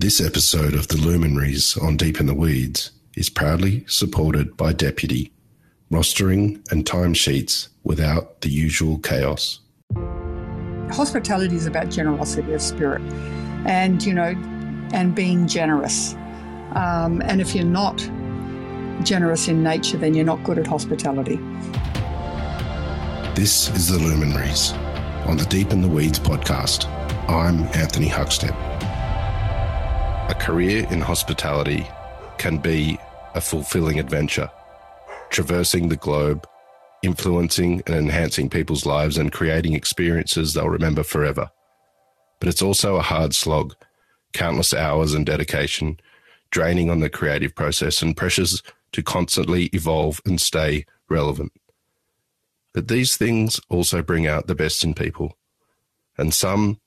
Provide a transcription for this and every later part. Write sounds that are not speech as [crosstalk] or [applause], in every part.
This episode of The Luminaries on Deep in the Weeds is proudly supported by Deputy, rostering and timesheets without the usual chaos. Hospitality is about generosity of spirit and, you know, and being generous. Um, and if you're not generous in nature, then you're not good at hospitality. This is The Luminaries on the Deep in the Weeds podcast. I'm Anthony Huckstep. A career in hospitality can be a fulfilling adventure, traversing the globe, influencing and enhancing people's lives and creating experiences they'll remember forever. But it's also a hard slog, countless hours and dedication, draining on the creative process and pressures to constantly evolve and stay relevant. But these things also bring out the best in people. And some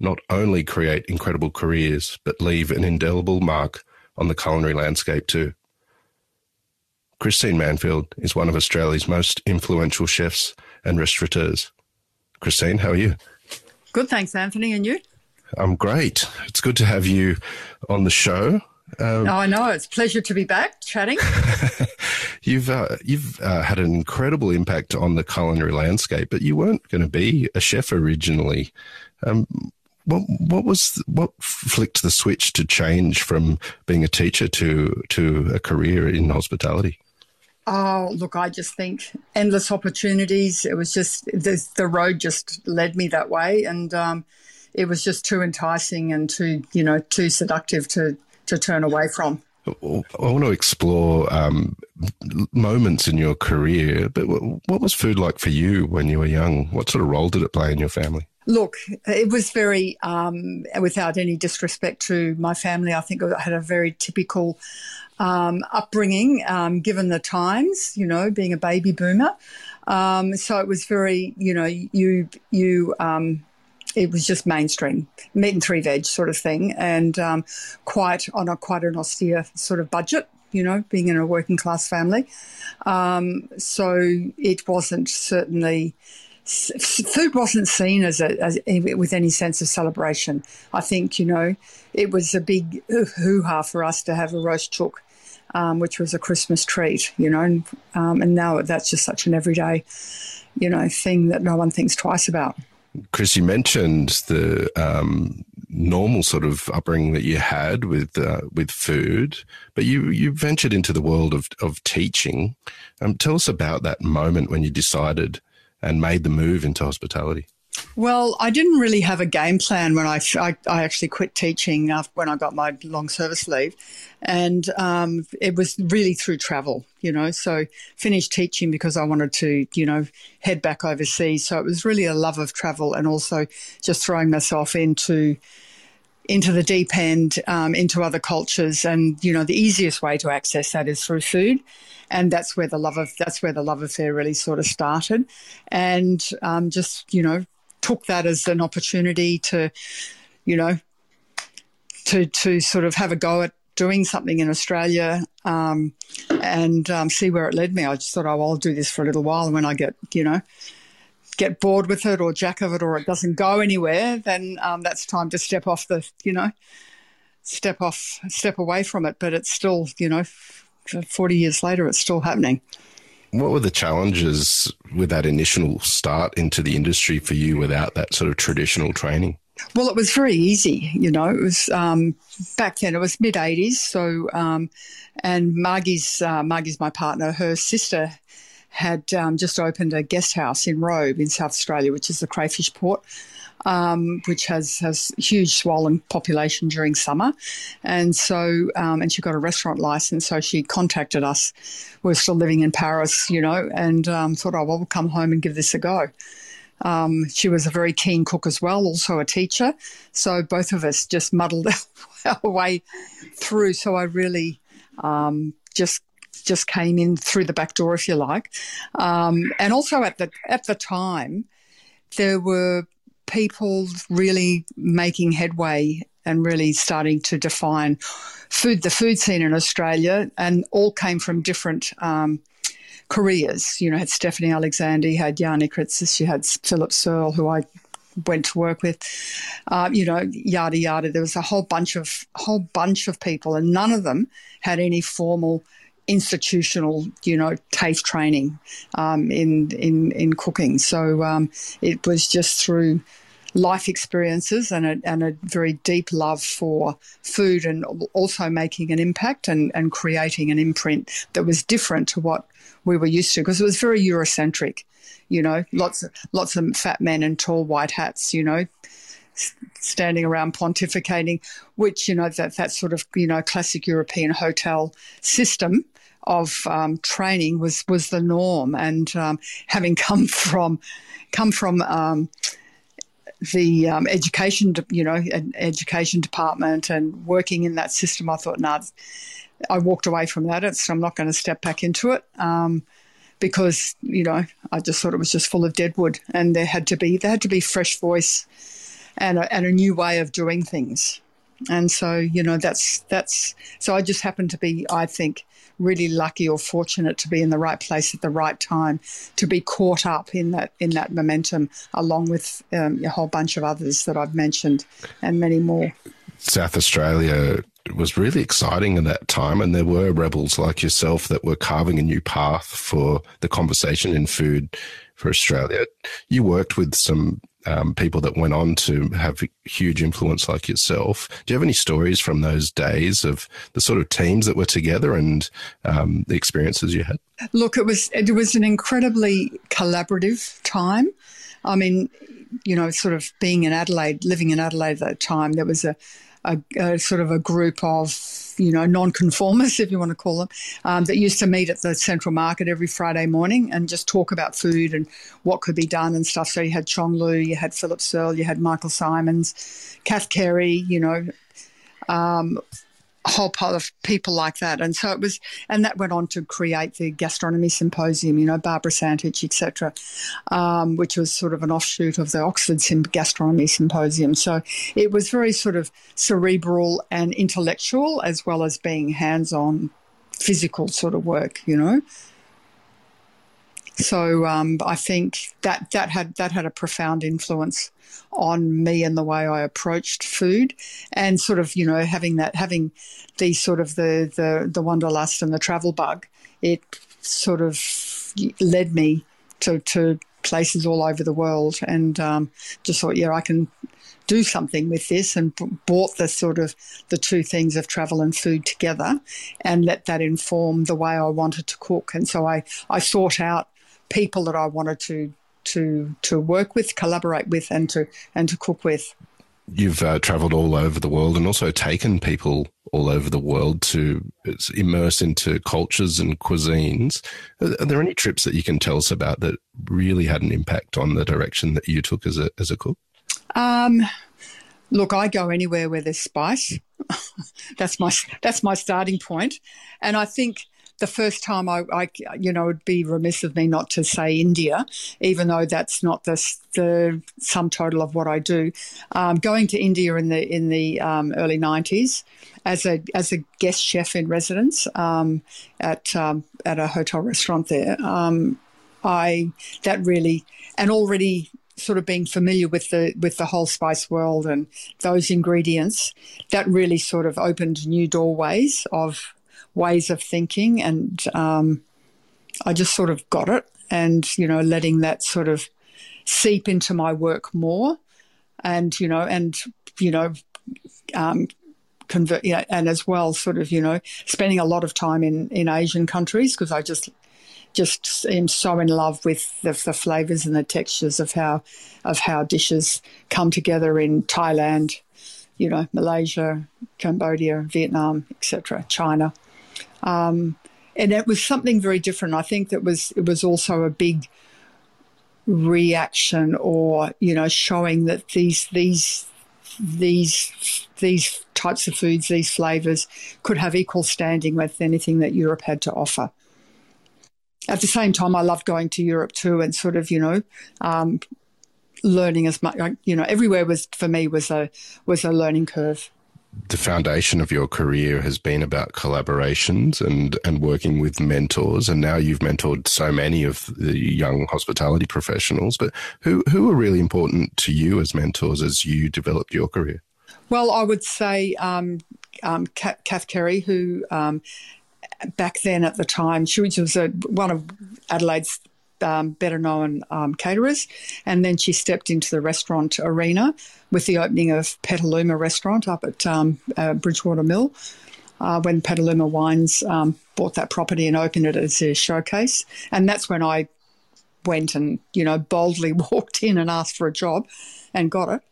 not only create incredible careers, but leave an indelible mark on the culinary landscape too. Christine Manfield is one of Australia's most influential chefs and restaurateurs. Christine, how are you? Good, thanks, Anthony. And you? I'm great. It's good to have you on the show. Um, oh, I know. It's a pleasure to be back chatting. [laughs] you've uh, you've uh, had an incredible impact on the culinary landscape, but you weren't going to be a chef originally. Um, what what was what flicked the switch to change from being a teacher to to a career in hospitality? Oh, look, I just think endless opportunities. It was just the, the road just led me that way, and um, it was just too enticing and too you know too seductive to to turn away from. I want to explore um, moments in your career, but what was food like for you when you were young? What sort of role did it play in your family? Look, it was very, um, without any disrespect to my family, I think I had a very typical um, upbringing, um, given the times, you know, being a baby boomer. Um, so it was very, you know, you, you, um, it was just mainstream meat and three veg sort of thing, and um, quite on a quite an austere sort of budget. You know, being in a working class family, um, so it wasn't certainly food wasn't seen as, a, as with any sense of celebration. I think you know it was a big hoo ha for us to have a roast chook, um, which was a Christmas treat. You know, and, um, and now that's just such an everyday, you know, thing that no one thinks twice about. Chris, you mentioned the um, normal sort of upbringing that you had with uh, with food, but you you ventured into the world of of teaching. Um, tell us about that moment when you decided and made the move into hospitality? Well, I didn't really have a game plan when I, I, I actually quit teaching when I got my long service leave. And um, it was really through travel, you know. So finished teaching because I wanted to, you know, head back overseas. So it was really a love of travel and also just throwing myself into into the deep end, um, into other cultures. And, you know, the easiest way to access that is through food. And that's where the love of, that's where the love affair really sort of started. And um, just, you know, took that as an opportunity to, you know, to, to sort of have a go at doing something in Australia um, and um, see where it led me. I just thought, oh, I'll do this for a little while. And when I get, you know, get bored with it or jack of it or it doesn't go anywhere, then um, that's time to step off the, you know, step off, step away from it. But it's still, you know, 40 years later, it's still happening. What were the challenges with that initial start into the industry for you without that sort of traditional training? Well, it was very easy, you know. It was um, back then. It was mid '80s, so um, and Margie's uh, Margie's my partner. Her sister had um, just opened a guest house in Robe in South Australia, which is the crayfish port, um, which has has huge swollen population during summer, and so um, and she got a restaurant license, so she contacted us. We are still living in Paris, you know, and um, thought, oh well, we'll come home and give this a go. Um, she was a very keen cook as well, also a teacher. So both of us just muddled [laughs] our way through. So I really um, just just came in through the back door, if you like. Um, and also at the at the time, there were people really making headway and really starting to define food, the food scene in Australia, and all came from different um, careers. You know, had Stephanie Alexander, had Janni Kyritsis, she had Philip Searle, who I went to work with, uh, you know, yada yada. There was a whole bunch of whole bunch of people, and none of them had any formal institutional, you know, taste training um, in in in cooking. So um, it was just through life experiences and a, and a very deep love for food and also making an impact and, and creating an imprint that was different to what we were used to because it was very Eurocentric, you know, lots of, lots of fat men and tall white hats, you know, standing around pontificating, which, you know, that, that sort of, you know, classic European hotel system of um, training was, was the norm. And um, having come [laughs] from, come from, um, the um, education, you know, education department and working in that system, I thought, nah, I walked away from that. So I'm not going to step back into it um, because, you know, I just thought it was just full of deadwood, and there had to be there had to be fresh voice and a, and a new way of doing things. And so, you know, that's that's so I just happened to be, I think, really lucky or fortunate to be in the right place at the right time, to be caught up in that in that momentum, along with um, a whole bunch of others that I've mentioned, and many more. South Australia was really exciting in that time, and there were rebels like yourself that were carving a new path for the conversation in food for Australia. You worked with some um, people that went on to have huge influence like yourself. Do you have any stories from those days of the sort of teams that were together and um, the experiences you had? Look, it was it was an incredibly collaborative time. I mean, you know, sort of being in Adelaide, living in Adelaide at that time, there was a a, a, sort of a group of, you know, nonconformists, [laughs] if you want to call them, um, that used to meet at the Central Market every Friday morning and just talk about food and what could be done and stuff. So you had Cheong Liew, you had Philip Searle, you had Michael Symons, Cath Kerry, you know, um, whole pile of people like that. And so it was, and that went on to create the gastronomy symposium, you know, Barbara Santich, etc., um, which was sort of an offshoot of the Oxford Gastronomy Symposium. So it was very sort of cerebral and intellectual as well as being hands on physical sort of work, you know. So um, I think that that had that had a profound influence on me and the way I approached food, and sort of you know having that having the sort of the the the wanderlust and the travel bug, it sort of led me to to places all over the world, and um, just thought, yeah, I can do something with this and brought the sort of the two things of travel and food together and let that inform the way I wanted to cook. And so I, I sought out people that I wanted to to to work with, collaborate with, and to and to cook with. You've uh, travelled all over the world and also taken people all over the world to immerse into cultures and cuisines. Are there any trips that you can tell us about that really had an impact on the direction that you took as a as a cook? Um, look, I go anywhere where there's spice. [laughs] that's my that's my starting point, and I think the first time I, I, you know, it'd be remiss of me not to say India, even though that's not the, the sum total of what I do. Um, going to India in the in the um, early '90s as a as a guest chef in residence um, at um, at a hotel restaurant there, um, I that really and already sort of being familiar with the with the whole spice world and those ingredients that really sort of opened new doorways of ways of thinking, and um, I just sort of got it, and you know, letting that sort of seep into my work more, and you know, and you know, um, convert, yeah, and as well, sort of, you know, spending a lot of time in in Asian countries because I just just am so in love with the, the flavors and the textures of how of how dishes come together in Thailand, you know, Malaysia, Cambodia, Vietnam, etc., China. Um, and it was something very different. I think that was it was also a big reaction, or you know, showing that these these these these types of foods, these flavors, could have equal standing with anything that Europe had to offer. At the same time, I loved going to Europe too, and sort of you know, um, learning as much. You know, everywhere was for me was a was a learning curve. The foundation of your career has been about collaborations and, and working with mentors. And now you've mentored so many of the young hospitality professionals. But who, who are really important to you as mentors as you developed your career? Well, I would say um, um, Cath Kerry, who um, back then at the time, she was a, one of Adelaide's um, better known um, caterers. And then she stepped into the restaurant arena with the opening of Petaluma Restaurant up at um, uh, Bridgewater Mill. Uh, when Petaluma Wines um, bought that property and opened it as a showcase. And that's when I went and, you know, boldly [laughs] walked in and asked for a job and got it.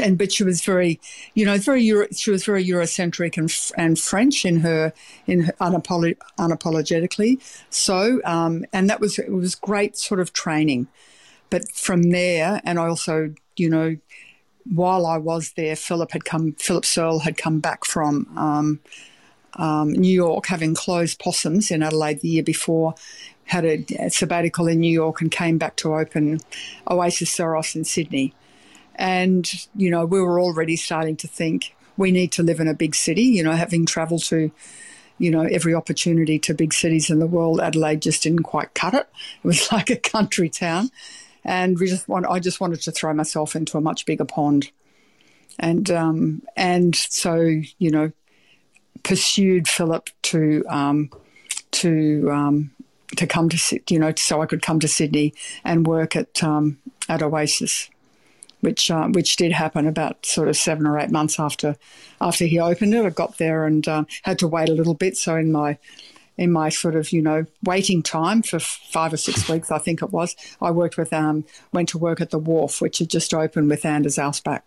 And but she was very, you know, very Euro, she was very Eurocentric and and French in her in her unapolog- unapologetically. So, um, and that was it was great sort of training. But from there, and I also, you know, while I was there, Philip had come, Philip Searle had come back from um, um, New York, having closed Possums in Adelaide the year before, had a sabbatical in New York, and came back to open Oasis Seros in Sydney. And, you know, we were already starting to think we need to live in a big city, you know, having traveled to, you know, every opportunity to big cities in the world, Adelaide just didn't quite cut it. It was [laughs] like a country town. And we just want, I just wanted to throw myself into a much bigger pond. And, um, and so, you know, pursued Philip to, um, to, um, to come to, you know, so I could come to Sydney and work at, um, at Oasis which uh, which did happen about sort of seven or eight months after after he opened it. I got there and um, had to wait a little bit. So in my in my sort of you know waiting time for five or six weeks, I think it was, I worked with um went to work at the Wharf, which had just opened with Anders Ousback.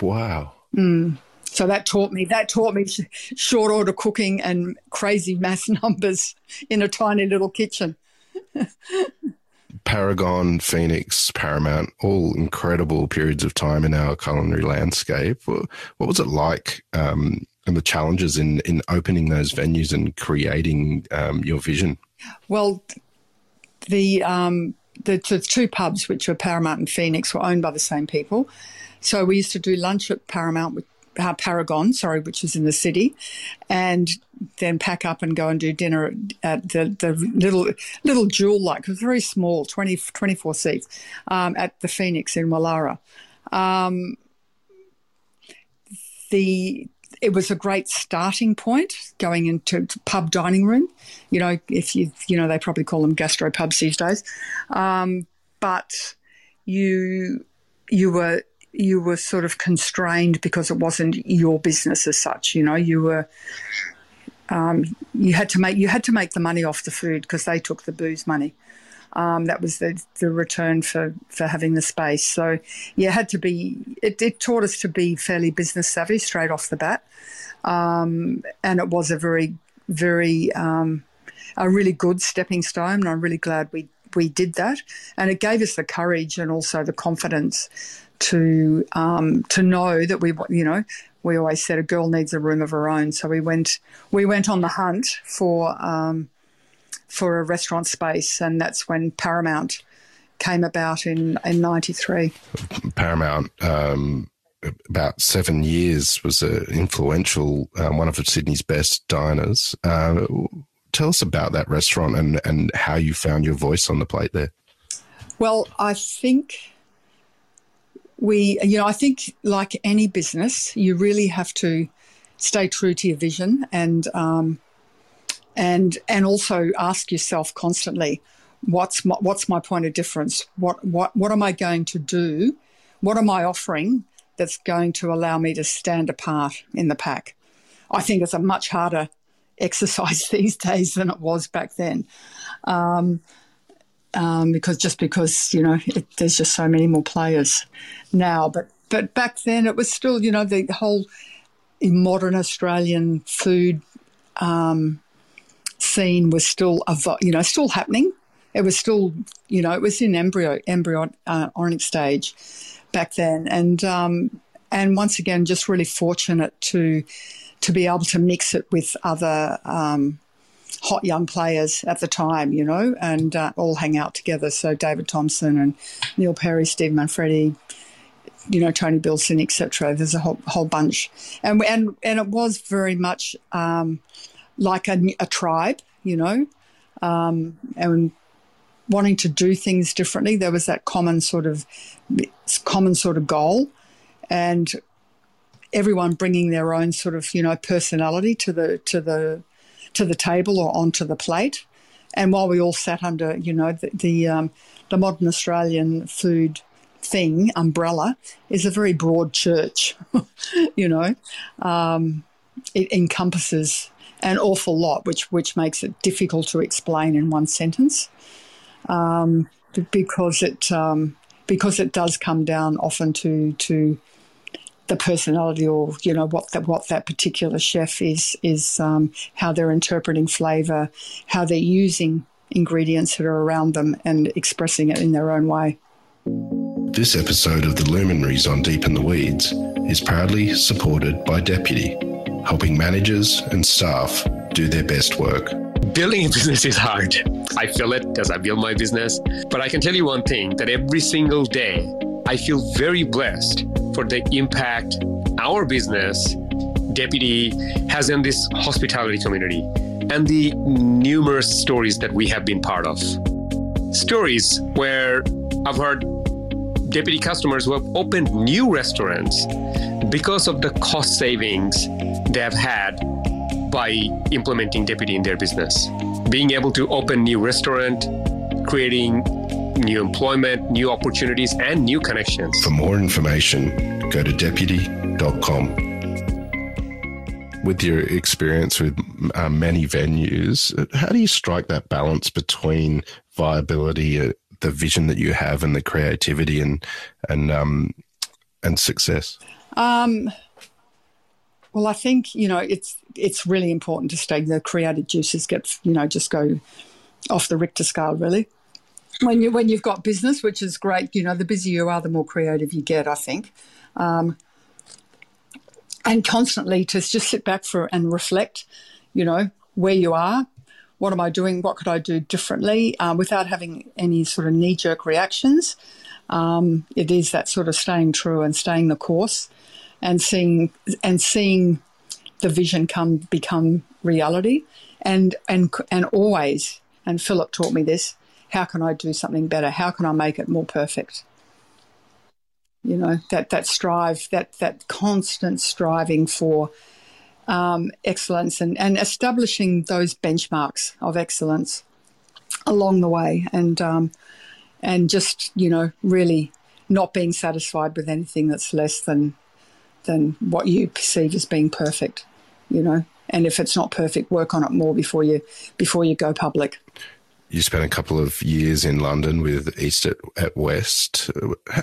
Wow. Mm. So that taught me that taught me short order cooking and crazy mass [laughs] numbers in a tiny little kitchen. [laughs] Paragon, Phoenix, Paramount, all incredible periods of time in our culinary landscape. What, was it like um, and the challenges in, in opening those venues and creating um, your vision? Well, the, um, the, the two pubs, which were Paramount and Phoenix, were owned by the same people. So we used to do lunch at Paramount with uh, Paragon, sorry, which is in the city, and then pack up and go and do dinner at the, the little little jewel like very small 20, 24 seats um, at the Phoenix in Woollahra. Um, the it was a great starting point going into pub dining room. You know, if you you know they probably call them gastro pubs these days, um, but you you were you were sort of constrained because it wasn't your business as such. You know, you were um, you had to make you had to make the money off the food because they took the booze money. Um, that was the, the return for, for having the space. So, yeah, had to be, it, it taught us to be fairly business savvy straight off the bat. Um, and it was a very, very, um, a really good stepping stone. And I'm really glad we, we did that. And it gave us the courage and also the confidence to um, to know that we you know we always said a girl needs a room of her own. So we went we went on the hunt for um, for a restaurant space, and that's when Paramount came about in in '93. Paramount. Um, about seven years was an influential um, one of Sydney's best diners. Uh, tell us about that restaurant and, and how you found your voice on the plate there. Well, I think we, you know, I think like any business, you really have to stay true to your vision and um, and and also ask yourself constantly, what's my, what's my point of difference? What what what am I going to do? What am I offering that's going to allow me to stand apart in the pack? I think it's a much harder [laughs] exercise these days than it was back then. Um, um, because just because you know it, there's just so many more players now, but but back then it was still you know the whole modern Australian food um, scene was still you know still happening. It was still you know it was in embryo embryonic uh, stage back then, and um, and once again just really fortunate to to be able to mix it with other um, hot young players at the time, you know, and uh, all hang out together. So David Thompson and Neil Perry, Steve Manfredi, you know Tony Bilson, etc. There's a whole whole bunch, and and and it was very much um, like a, a, tribe, you know, um, and wanting to do things differently. There was that common sort of common sort of goal, and everyone bringing their own sort of you know personality to the to the to the table or onto the plate. And while we all sat under, you know, the the, um, the modern Australian food thing umbrella is a very broad church. [laughs] you know, um, it encompasses an awful lot, which which makes it difficult to explain in one sentence, um, because it um, because it does come down often to to the personality or you know what that what that particular chef is is um, how they're interpreting flavor, how they're using ingredients that are around them and expressing it in their own way. This episode of The Luminaries on Deep in the Weeds is proudly supported by Deputy, helping managers and staff do their best work. Building a business is hard. I feel it as I build my business. But I can tell you one thing that every single day, I feel very blessed for the impact our business, Deputy, has in this hospitality community and the numerous stories that we have been part of. Stories where I've heard deputy customers who have opened new restaurants because of the cost savings they have had by implementing deputy in their business. Being able to open new restaurant, creating new employment, new opportunities, and new connections. For more information, go to deputy.com. With your experience with uh, many venues, how do you strike that balance between viability, uh, the vision that you have, and the creativity and and um, and success? Um, well, I think you know it's it's really important to stay the creative juices get you know just go off the Richter scale really when you when you've got business, which is great. You know, the busier you are, the more creative you get. I think, um, and constantly to just sit back for and reflect. You know, where you are, what am I doing? What could I do differently uh, without having any sort of knee jerk reactions? Um, it is that sort of staying true and staying the course, and seeing and seeing the vision come become reality, and and and always. And Philip taught me this how can I do something better? How can I make it more perfect? You know, that, that strive, that, that constant striving for um, excellence and, and establishing those benchmarks of excellence along the way and, um, and just, you know, really not being satisfied with anything that's less than, than what you perceive as being perfect, you know. And if it's not perfect, work on it more before you before you go public you spent a couple of years in London with East at, at West.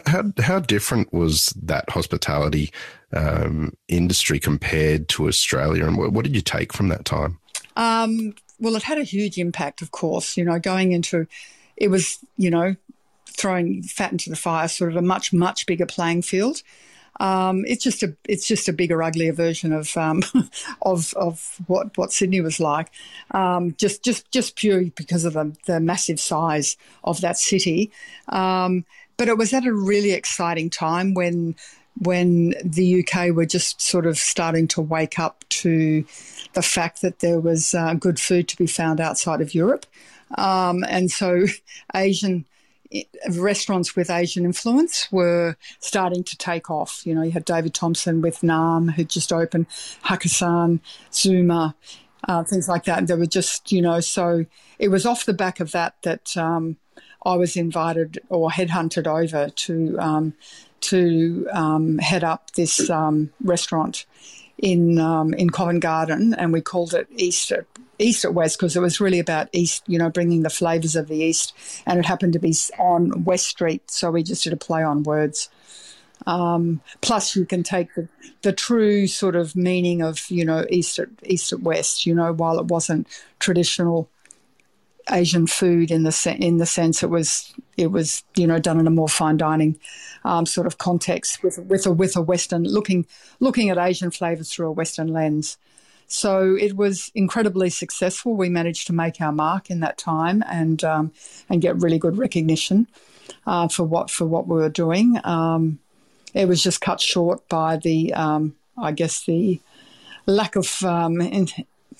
How, how different was that hospitality um, industry compared to Australia? And what, what, did you take from that time? Um, well, it had a huge impact, of course. You know, going into it was, you know, throwing fat into the fire, sort of a much, much bigger playing field. Um, it's just a it's just a bigger, uglier version of um, [laughs] of of what what Sydney was like. Um, just just just purely because of the, the massive size of that city. Um, but it was at a really exciting time when when the UK were just sort of starting to wake up to the fact that there was uh, good food to be found outside of Europe. Um, and so [laughs] Asian restaurants with Asian influence were starting to take off. You know, you had David Thompson with Nahm, who'd just opened, Hakkasan, Zuma, uh, things like that. They were just, you know, so it was off the back of that that um, I was invited or headhunted over to um, to um, head up this um, restaurant in um, in Covent Garden, and we called it East at, east at west because it was really about east, you know, bringing the flavors of the east. And it happened to be on West Street, so we just did a play on words. Um, plus, you can take the, the true sort of meaning of you know east at east at west. You know, while it wasn't traditional Asian food in the in the sense it was it was you know done in a more fine dining um, sort of context with with a with a Western looking looking at Asian flavors through a Western lens. So it was incredibly successful. We managed to make our mark in that time and um, and get really good recognition uh, for what for what we were doing. Um, it was just cut short by the, um, I guess, the lack of um,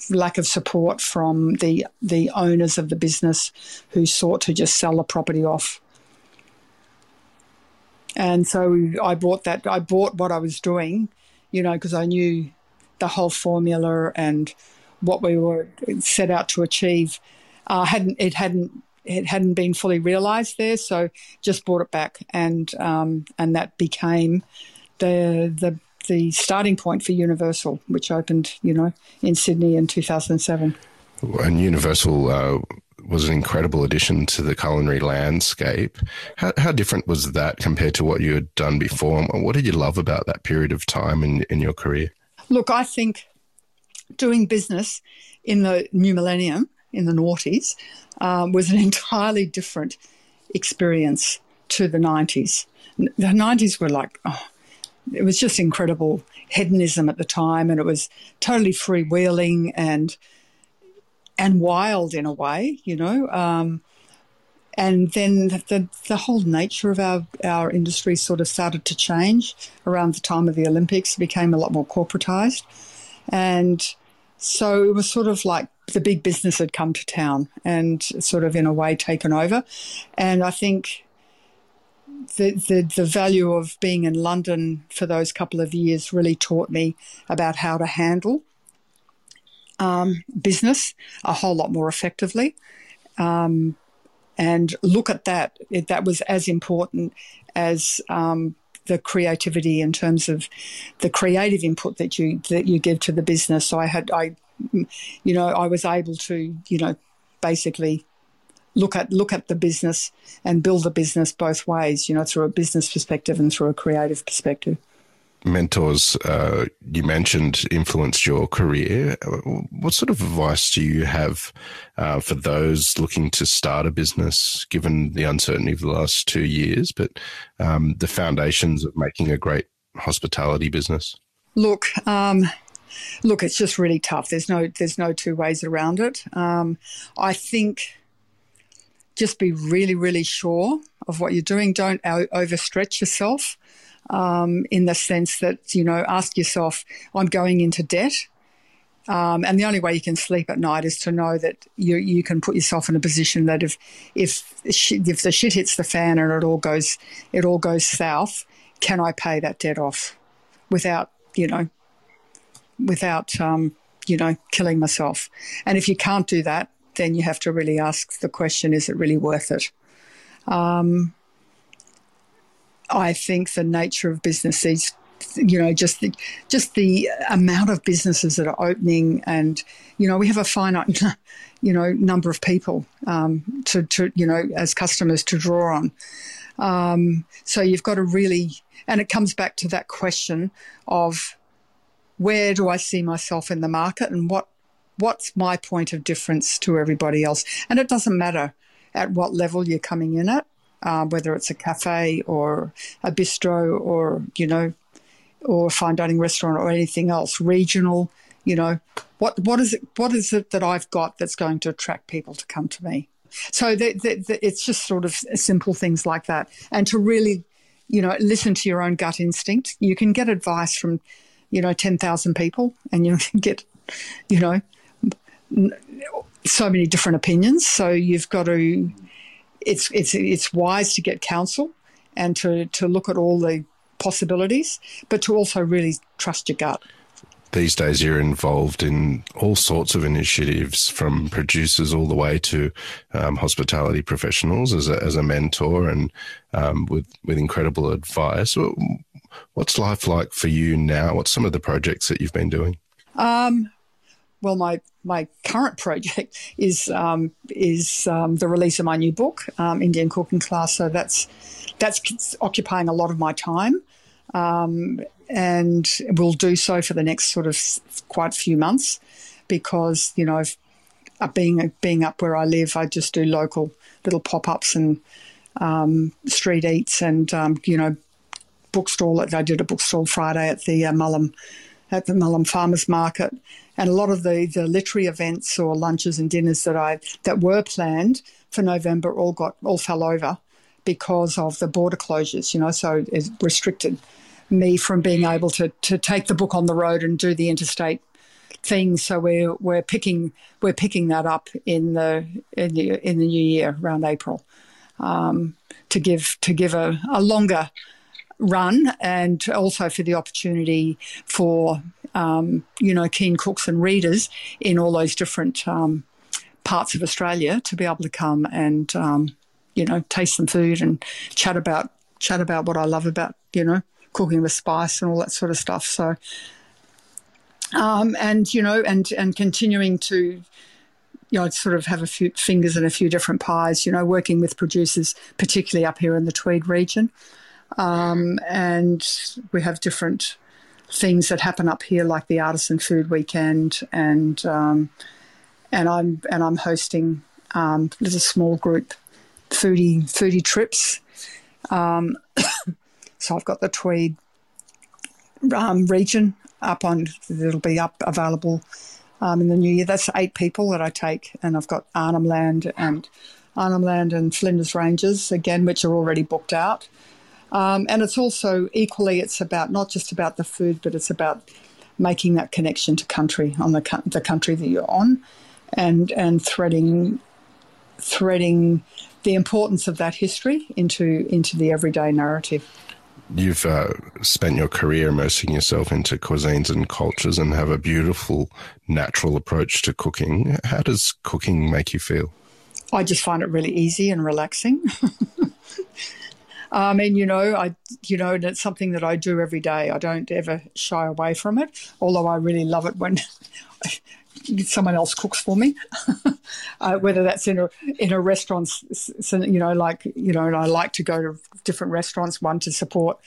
lack of support from the the owners of the business who sought to just sell the property off. And so I bought that. I bought what I was doing, you know, because I knew the whole formula and what we were set out to achieve. Uh, hadn't it hadn't it hadn't been fully realised there, so just brought it back, and um, and that became the the the starting point for Universal, which opened, you know, in Sydney in 2007. And Universal uh, was an incredible addition to the culinary landscape. How, how, different was that compared to what you had done before? What did you love about that period of time in, in your career? Look, I think doing business in the new millennium, in the noughties, um, was an [laughs] entirely different experience to the 90s. The 90s were like, oh, it was just incredible hedonism at the time, and it was totally freewheeling and and wild in a way, you know. Um, and then the the whole nature of our our industry sort of started to change around the time of the Olympics. It became a lot more corporatized, and so it was sort of like the big business had come to town and sort of in a way taken over. And I think the, the, the value of being in London for those couple of years really taught me about how to handle um, business a whole lot more effectively. Um, and look at that. It, that was as important as um, the creativity in terms of the creative input that you that you give to the business. So I had I, you know, I was able to you know basically look at look at the business and build the business both ways, you know, through a business perspective and through a creative perspective. Mentors, uh, you mentioned influenced your career. What sort of advice do you have uh, for those looking to start a business, given the uncertainty of the last two years, but um, the foundations of making a great hospitality business? Look, um, look, it's just really tough. There's no, there's no two ways around it. Um, I think just be really, really sure of what you're doing. Don't overstretch yourself um, in the sense that, you know, ask yourself, I'm going into debt. Um, and the only way you can sleep at night is to know that you you can put yourself in a position that if if if the shit hits the fan and it all goes it all goes south, can I pay that debt off without you know without um, you know killing myself? And if you can't do that, then you have to really ask the question is it really worth it? Um, I think the nature of business is, you know, just the, just the amount of businesses that are opening, and you know, we have a finite, [laughs] you know, number of people um, to, to, you know, as customers to draw on. Um, so you've got to really, and it comes back to that question of where do I see myself in the market, and what what's my point of difference to everybody else? And it doesn't matter at what level you're coming in at, uh, whether it's a cafe or a bistro or, you know, or a fine dining restaurant or anything else, regional, you know, what, what is it, what is it that I've got that's going to attract people to come to me? So the, the, the, it's just sort of simple things like that. And to really, you know, listen to your own gut instinct. You can get advice from, you know, 10,000 people and you [laughs] can get, you know, so many different opinions. So you've got to. It's it's it's wise to get counsel and to to look at all the possibilities, but to also really trust your gut. These days, you're involved in all sorts of initiatives, from producers all the way to um, hospitality professionals as a, as a mentor and um, with with incredible advice. What's life like for you now? What's some of the projects that you've been doing? Um, well, my my current project [laughs] is um, is um, the release of my new book, um, Indian Cooking Class. So that's that's occupying a lot of my time, um, and will do so for the next sort of quite few months, because you know, uh, being being up where I live, I just do local little pop ups and um, street eats, and um, you know, bookstall. I did a bookstall Friday at the uh, Mullum at the Mullum Farmers Market and a lot of the, the literary events or lunches and dinners that I that were planned for November all got all fell over because of the border closures, you know, so it restricted me from being able to, to take the book on the road and do the interstate things. So we're we're picking we're picking that up in the in the in the new year around April um, to give to give a, a longer run and also for the opportunity for um, you know keen cooks and readers in all those different um, parts of Australia to be able to come and um, you know taste some food and chat about chat about what I love about you know cooking with spice and all that sort of stuff. So um, and you know and and continuing to you know, sort of have a few fingers in a few different pies, you know, working with producers, particularly up here in the Tweed region. Um, and we have different things that happen up here, like the Artisan Food Weekend, and um, and I'm and I'm hosting um, small group foodie foodie trips. Um, [coughs] so I've got the Tweed um, region up on it'll be up available um, in the new year. That's eight people that I take, and I've got Arnhem Land and Arnhem Land and Flinders Ranges again, which are already booked out. Um, and it's also equally, it's about not just about the food, but it's about making that connection to country on the the country that you're on, and and threading threading the importance of that history into into the everyday narrative. You've uh, spent your career immersing yourself into cuisines and cultures and have a beautiful natural approach to cooking. How does cooking make you feel? I just find it really easy and relaxing. [laughs] I mean, you know, I, you know, and it's something that I do every day. I don't ever shy away from it. Although I really love it when [laughs] someone else cooks for me, [laughs] uh, whether that's in a in a restaurant. You know, like you know, and I like to go to different restaurants. One to support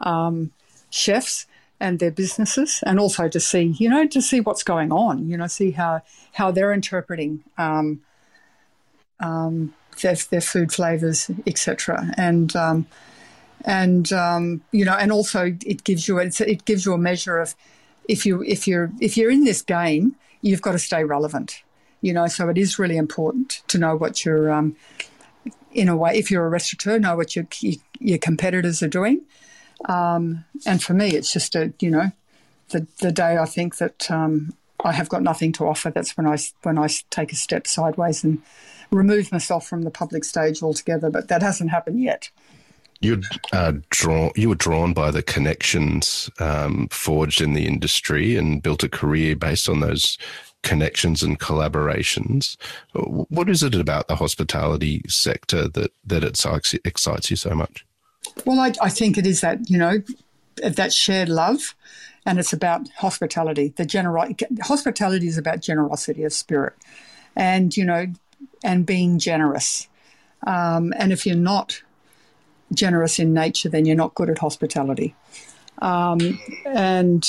um, chefs and their businesses, and also to see, you know, to see what's going on. You know, see how how they're interpreting. Um, um, their, their food flavors, etc. And um, and um, you know, and also it gives you it gives you a measure of if you if you're if you're in this game, you've got to stay relevant. You know, so it is really important to know what you're um, in a way. If you're a restaurateur, know what your your competitors are doing. Um, and for me, it's just a you know, the the day I think that um, I have got nothing to offer. That's when I when I take a step sideways and remove myself from the public stage altogether. But that hasn't happened yet. You uh, drawn, you were drawn by the connections um, forged in the industry and built a career based on those connections and collaborations. What is it about the hospitality sector that that excites, excites you so much? Well, I, I think it is that you know that shared love and it's about hospitality. The general hospitality is about generosity of spirit, and you know, and being generous. Um, and if you're not generous in nature, then you're not good at hospitality. Um, and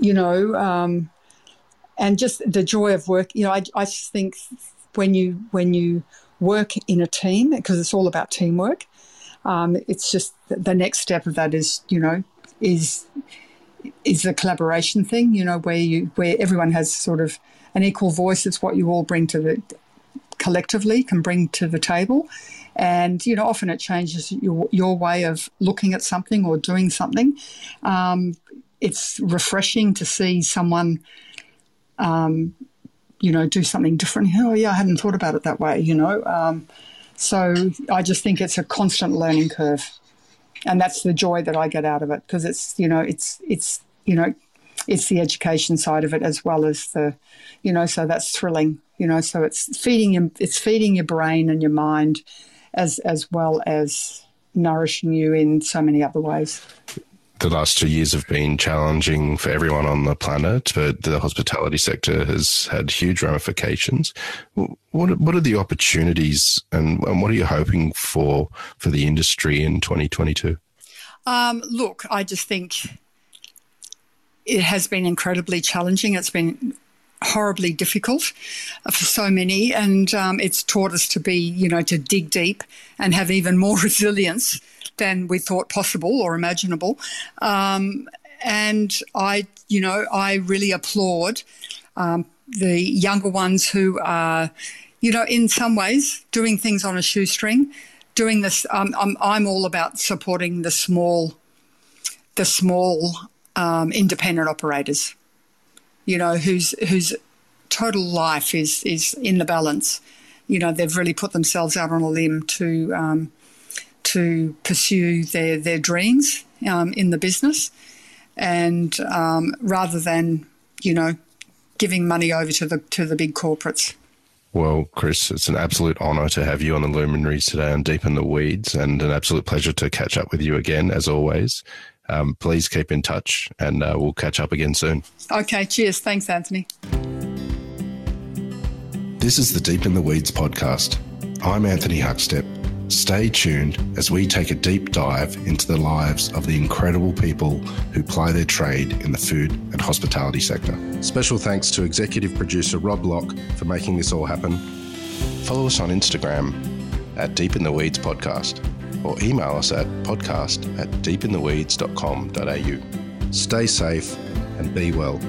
you know, um, and just the joy of work. You know, I, I think when you when you work in a team because it's all about teamwork. Um, it's just the next step of that is you know is is the collaboration thing, you know, where you where everyone has sort of an equal voice. It's what you all bring to the collectively can bring to the table. And you know, often it changes your your way of looking at something or doing something. Um, it's refreshing to see someone, um, you know, do something different. Oh yeah, I hadn't thought about it that way. You know, um, so I just think it's a constant learning curve and that's the joy that I get out of it because it's you know it's it's you know it's the education side of it as well as the you know so that's thrilling you know so it's feeding you it's feeding your brain and your mind as as well as nourishing you in so many other ways the last two years have been challenging for everyone on the planet, but the hospitality sector has had huge ramifications. What what are the opportunities, and, and what are you hoping for for the industry in 2022? Um, look, I just think it has been incredibly challenging. It's been horribly difficult for so many, and um, it's taught us to be, you know, to dig deep and have even more [laughs] resilience than we thought possible or imaginable. Um, and I, you know, I really applaud um, the younger ones who are, you know, in some ways doing things on a shoestring doing this. Um, I'm I'm all about supporting the small, the small um, independent operators. You know, whose whose total life is is in the balance. You know, they've really put themselves out on a limb to um, to pursue their their dreams um, in the business, and um, rather than you know giving money over to the to the big corporates. Well, Chris, it's an absolute honour to have you on the Luminaries today on Deep in the Weeds, and an absolute pleasure to catch up with you again, as always. Um, please keep in touch, and uh, we'll catch up again soon. Okay, cheers. Thanks, Anthony. This is the Deep in the Weeds podcast. I'm Anthony Huckstep. Stay tuned as we take a deep dive into the lives of the incredible people who ply their trade in the food and hospitality sector. Special thanks to executive producer Rob Locke for making this all happen. Follow us on Instagram at Deep in the Weeds Podcast or email us at podcast at deepintheweeds.com.au. Stay safe and be well.